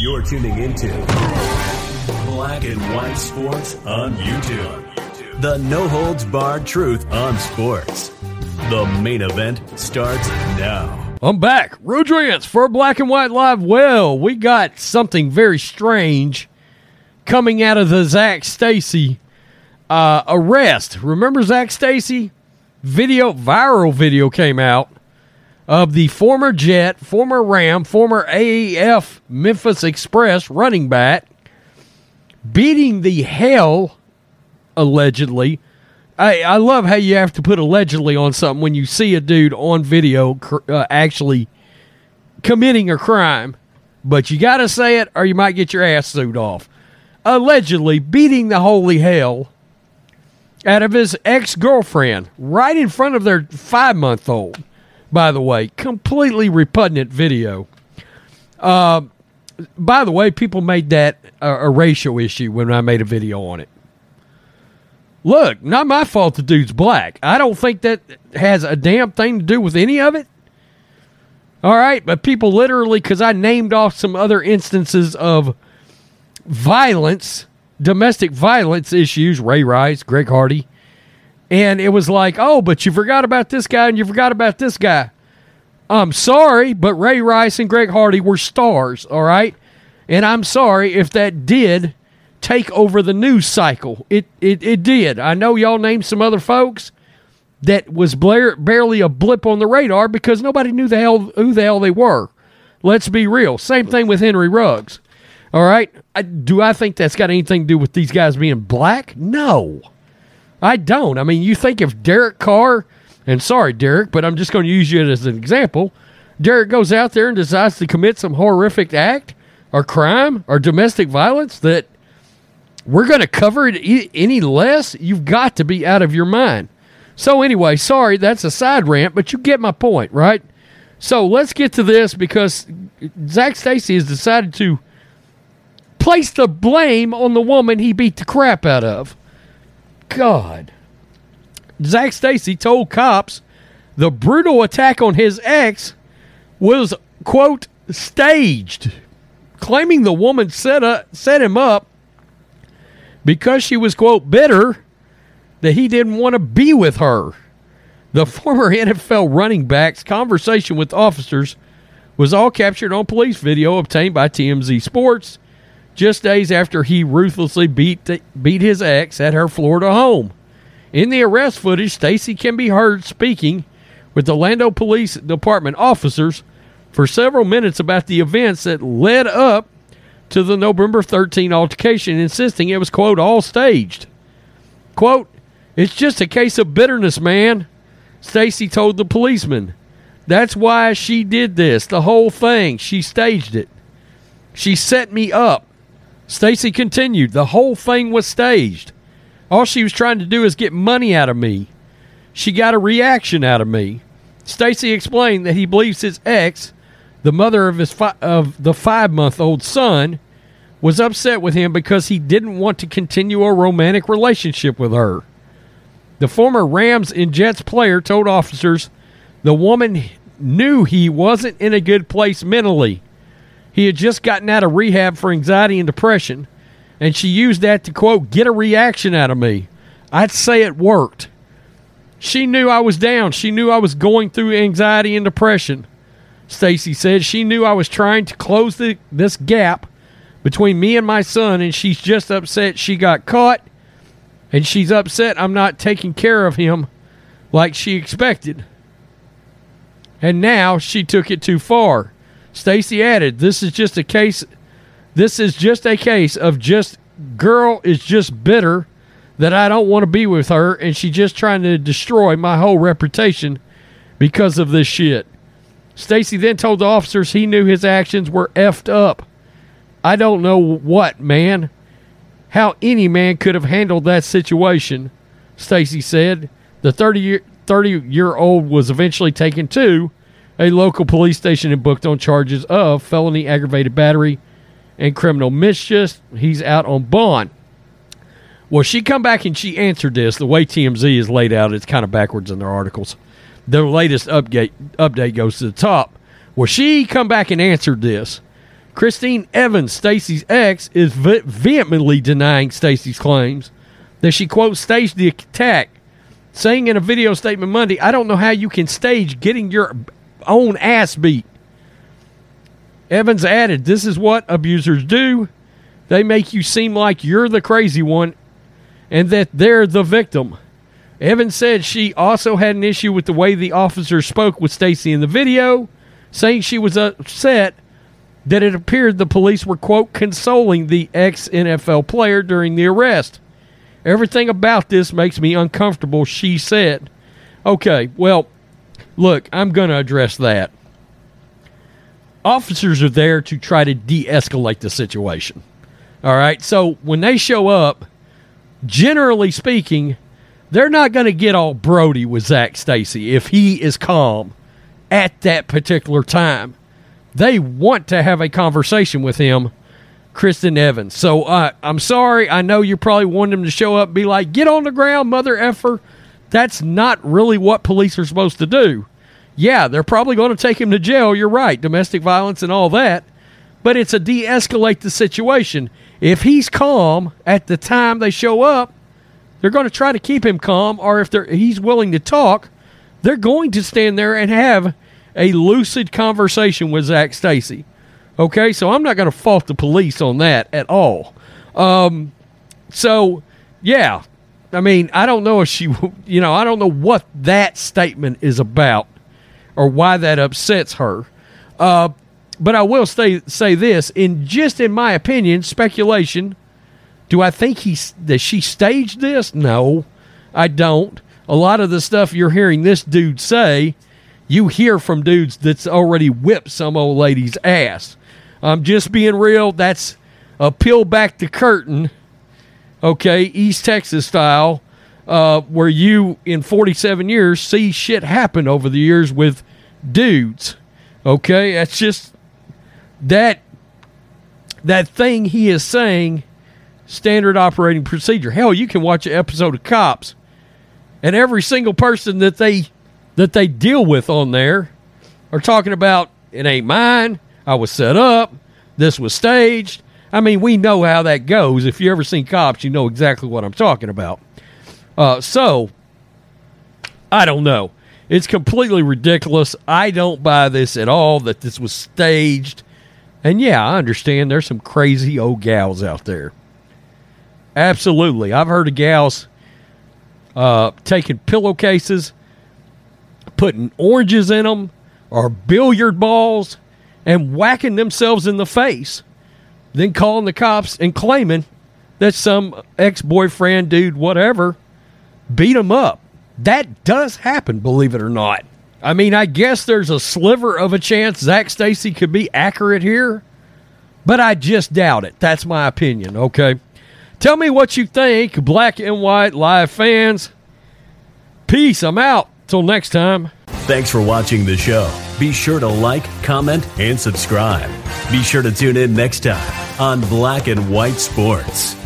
You're tuning into Black and White Sports on YouTube. The no holds barred truth on sports. The main event starts now. I'm back. Rodrance for Black and White Live. Well, we got something very strange coming out of the Zac Stacy uh, arrest. Remember Zac Stacy? Video, viral video came out of the former Jet, former Ram, former AAF Memphis Express running back beating the hell, allegedly. I, I love how you have to put allegedly on something when you see a dude on video uh, actually committing a crime. But you got to say it or you might get your ass sued off. Allegedly beating the holy hell out of his ex girlfriend right in front of their five month old by the way. Completely repugnant video. Uh, by the way, people made that a, a racial issue when I made a video on it. Look, not my fault the dude's black. I don't think that has a damn thing to do with any of it. All right, but people literally, because I named off some other instances of violence, domestic violence issues, Ray Rice, Greg Hardy, and it was like, oh, but you forgot about this guy and you forgot about this guy. I'm sorry, but Ray Rice and Greg Hardy were stars, all right? And I'm sorry if that did take over the news cycle. It it, it did. I know y'all named some other folks that was Blair, barely a blip on the radar because nobody knew the hell who the hell they were. Let's be real. Same thing with Henry Ruggs. All right. I, do I think that's got anything to do with these guys being black? No. I don't. I mean, you think if Derek Carr, and sorry, Derek, but I'm just going to use you as an example. Derek goes out there and decides to commit some horrific act or crime or domestic violence that we're going to cover it any less. You've got to be out of your mind. So, anyway, sorry, that's a side rant, but you get my point, right? So, let's get to this because Zac Stacy has decided to place the blame on the woman he beat the crap out of. God. Zac Stacy told cops the brutal attack on his ex was, quote, staged, claiming the woman set, up, set him up because she was, quote, bitter that he didn't want to be with her. The former NFL running back's conversation with officers was all captured on police video obtained by TMZ Sports just days after he ruthlessly beat beat his ex at her Florida home. In the arrest footage, Stacy can be heard speaking with the Orlando Police Department officers for several minutes about the events that led up to the November 13 altercation, insisting it was, quote, all staged. Quote, it's just a case of bitterness, man, Stacy told the policeman. That's why she did this, the whole thing. She staged it. She set me up. Stacy continued, the whole thing was staged. All she was trying to do is get money out of me. She got a reaction out of me. Stacy explained that he believes his ex, the mother of his fi- of the 5-month-old son, was upset with him because he didn't want to continue a romantic relationship with her. The former Rams and Jets player told officers the woman knew he wasn't in a good place mentally he had just gotten out of rehab for anxiety and depression, and she used that to, quote, get a reaction out of me. I'd say it worked. She knew I was down. She knew I was going through anxiety and depression. Stacy said she knew I was trying to close the, this gap between me and my son, and she's just upset she got caught, and she's upset I'm not taking care of him like she expected. And now she took it too far. Stacy added, "This is just a case. This is just a case of just girl is just bitter that I don't want to be with her, and she's just trying to destroy my whole reputation because of this shit." Stacy then told the officers he knew his actions were effed up. I don't know what, man. How any man could have handled that situation, Stacy said. The 30 year, 30 year old was eventually taken to a local police station and booked on charges of felony aggravated battery and criminal mischief. He's out on bond. Well, she come back and she answered this. The way TMZ is laid out, it's kind of backwards in their articles. Their latest update update goes to the top. Well, she come back and answered this. Christine Evans, Stacy's ex, is ve- vehemently denying Stacy's claims that she quote staged the attack, saying in a video statement Monday, "I don't know how you can stage getting your own ass beat." Evans added, "This is what abusers do. They make you seem like you're the crazy one and that they're the victim." Evans said she also had an issue with the way the officer spoke with Stacy in the video, saying she was upset that it appeared the police were, quote, consoling the ex NFL player during the arrest. Everything about this makes me uncomfortable, she said. Okay, well, look, I'm going to address that. Officers are there to try to de escalate the situation. All right, so when they show up, generally speaking, they're not going to get all Brody with Zac Stacy if he is calm at that particular time. They want to have a conversation with him, Kristen Evans. So uh, I'm sorry. I know you probably want him to show up be like, get on the ground, mother effer. That's not really what police are supposed to do. Yeah, they're probably going to take him to jail. You're right. Domestic violence and all that. But it's a de escalate the situation. If he's calm at the time they show up, they're going to try to keep him calm, or if he's willing to talk, they're going to stand there and have a lucid conversation with Zac Stacy. Okay, so I'm not going to fault the police on that at all. Um, so, yeah, I mean, I don't know if she, you know, I don't know what that statement is about or why that upsets her. Uh, but I will say say this in just in my opinion, speculation. Do I think he that she staged this? No, I don't. A lot of the stuff you're hearing this dude say you hear from dudes that's already whipped some old lady's ass. I'm just being real. That's a peel back the curtain, okay, East Texas style, uh, where you in 47 years see shit happen over the years with dudes. Okay, that's just that that thing he is saying. Standard operating procedure. Hell, you can watch an episode of Cops, and every single person that they that they deal with on there are talking about it ain't mine. I was set up. This was staged. I mean, we know how that goes. If you ever seen cops, you know exactly what I'm talking about. Uh, so, I don't know. It's completely ridiculous. I don't buy this at all that this was staged. And yeah, I understand there's some crazy old gals out there. Absolutely. I've heard of gals uh, taking pillowcases putting oranges in them or billiard balls and whacking themselves in the face, then calling the cops and claiming that some ex boyfriend, dude, whatever, beat them up. That does happen, believe it or not. I mean, I guess there's a sliver of a chance Zac Stacy could be accurate here, but I just doubt it. That's my opinion, okay? Tell me what you think, black and white live fans. Peace. I'm out. Till next time. Thanks for watching the show. Be sure to like, comment, and subscribe. Be sure to tune in next time on Black and White Sports.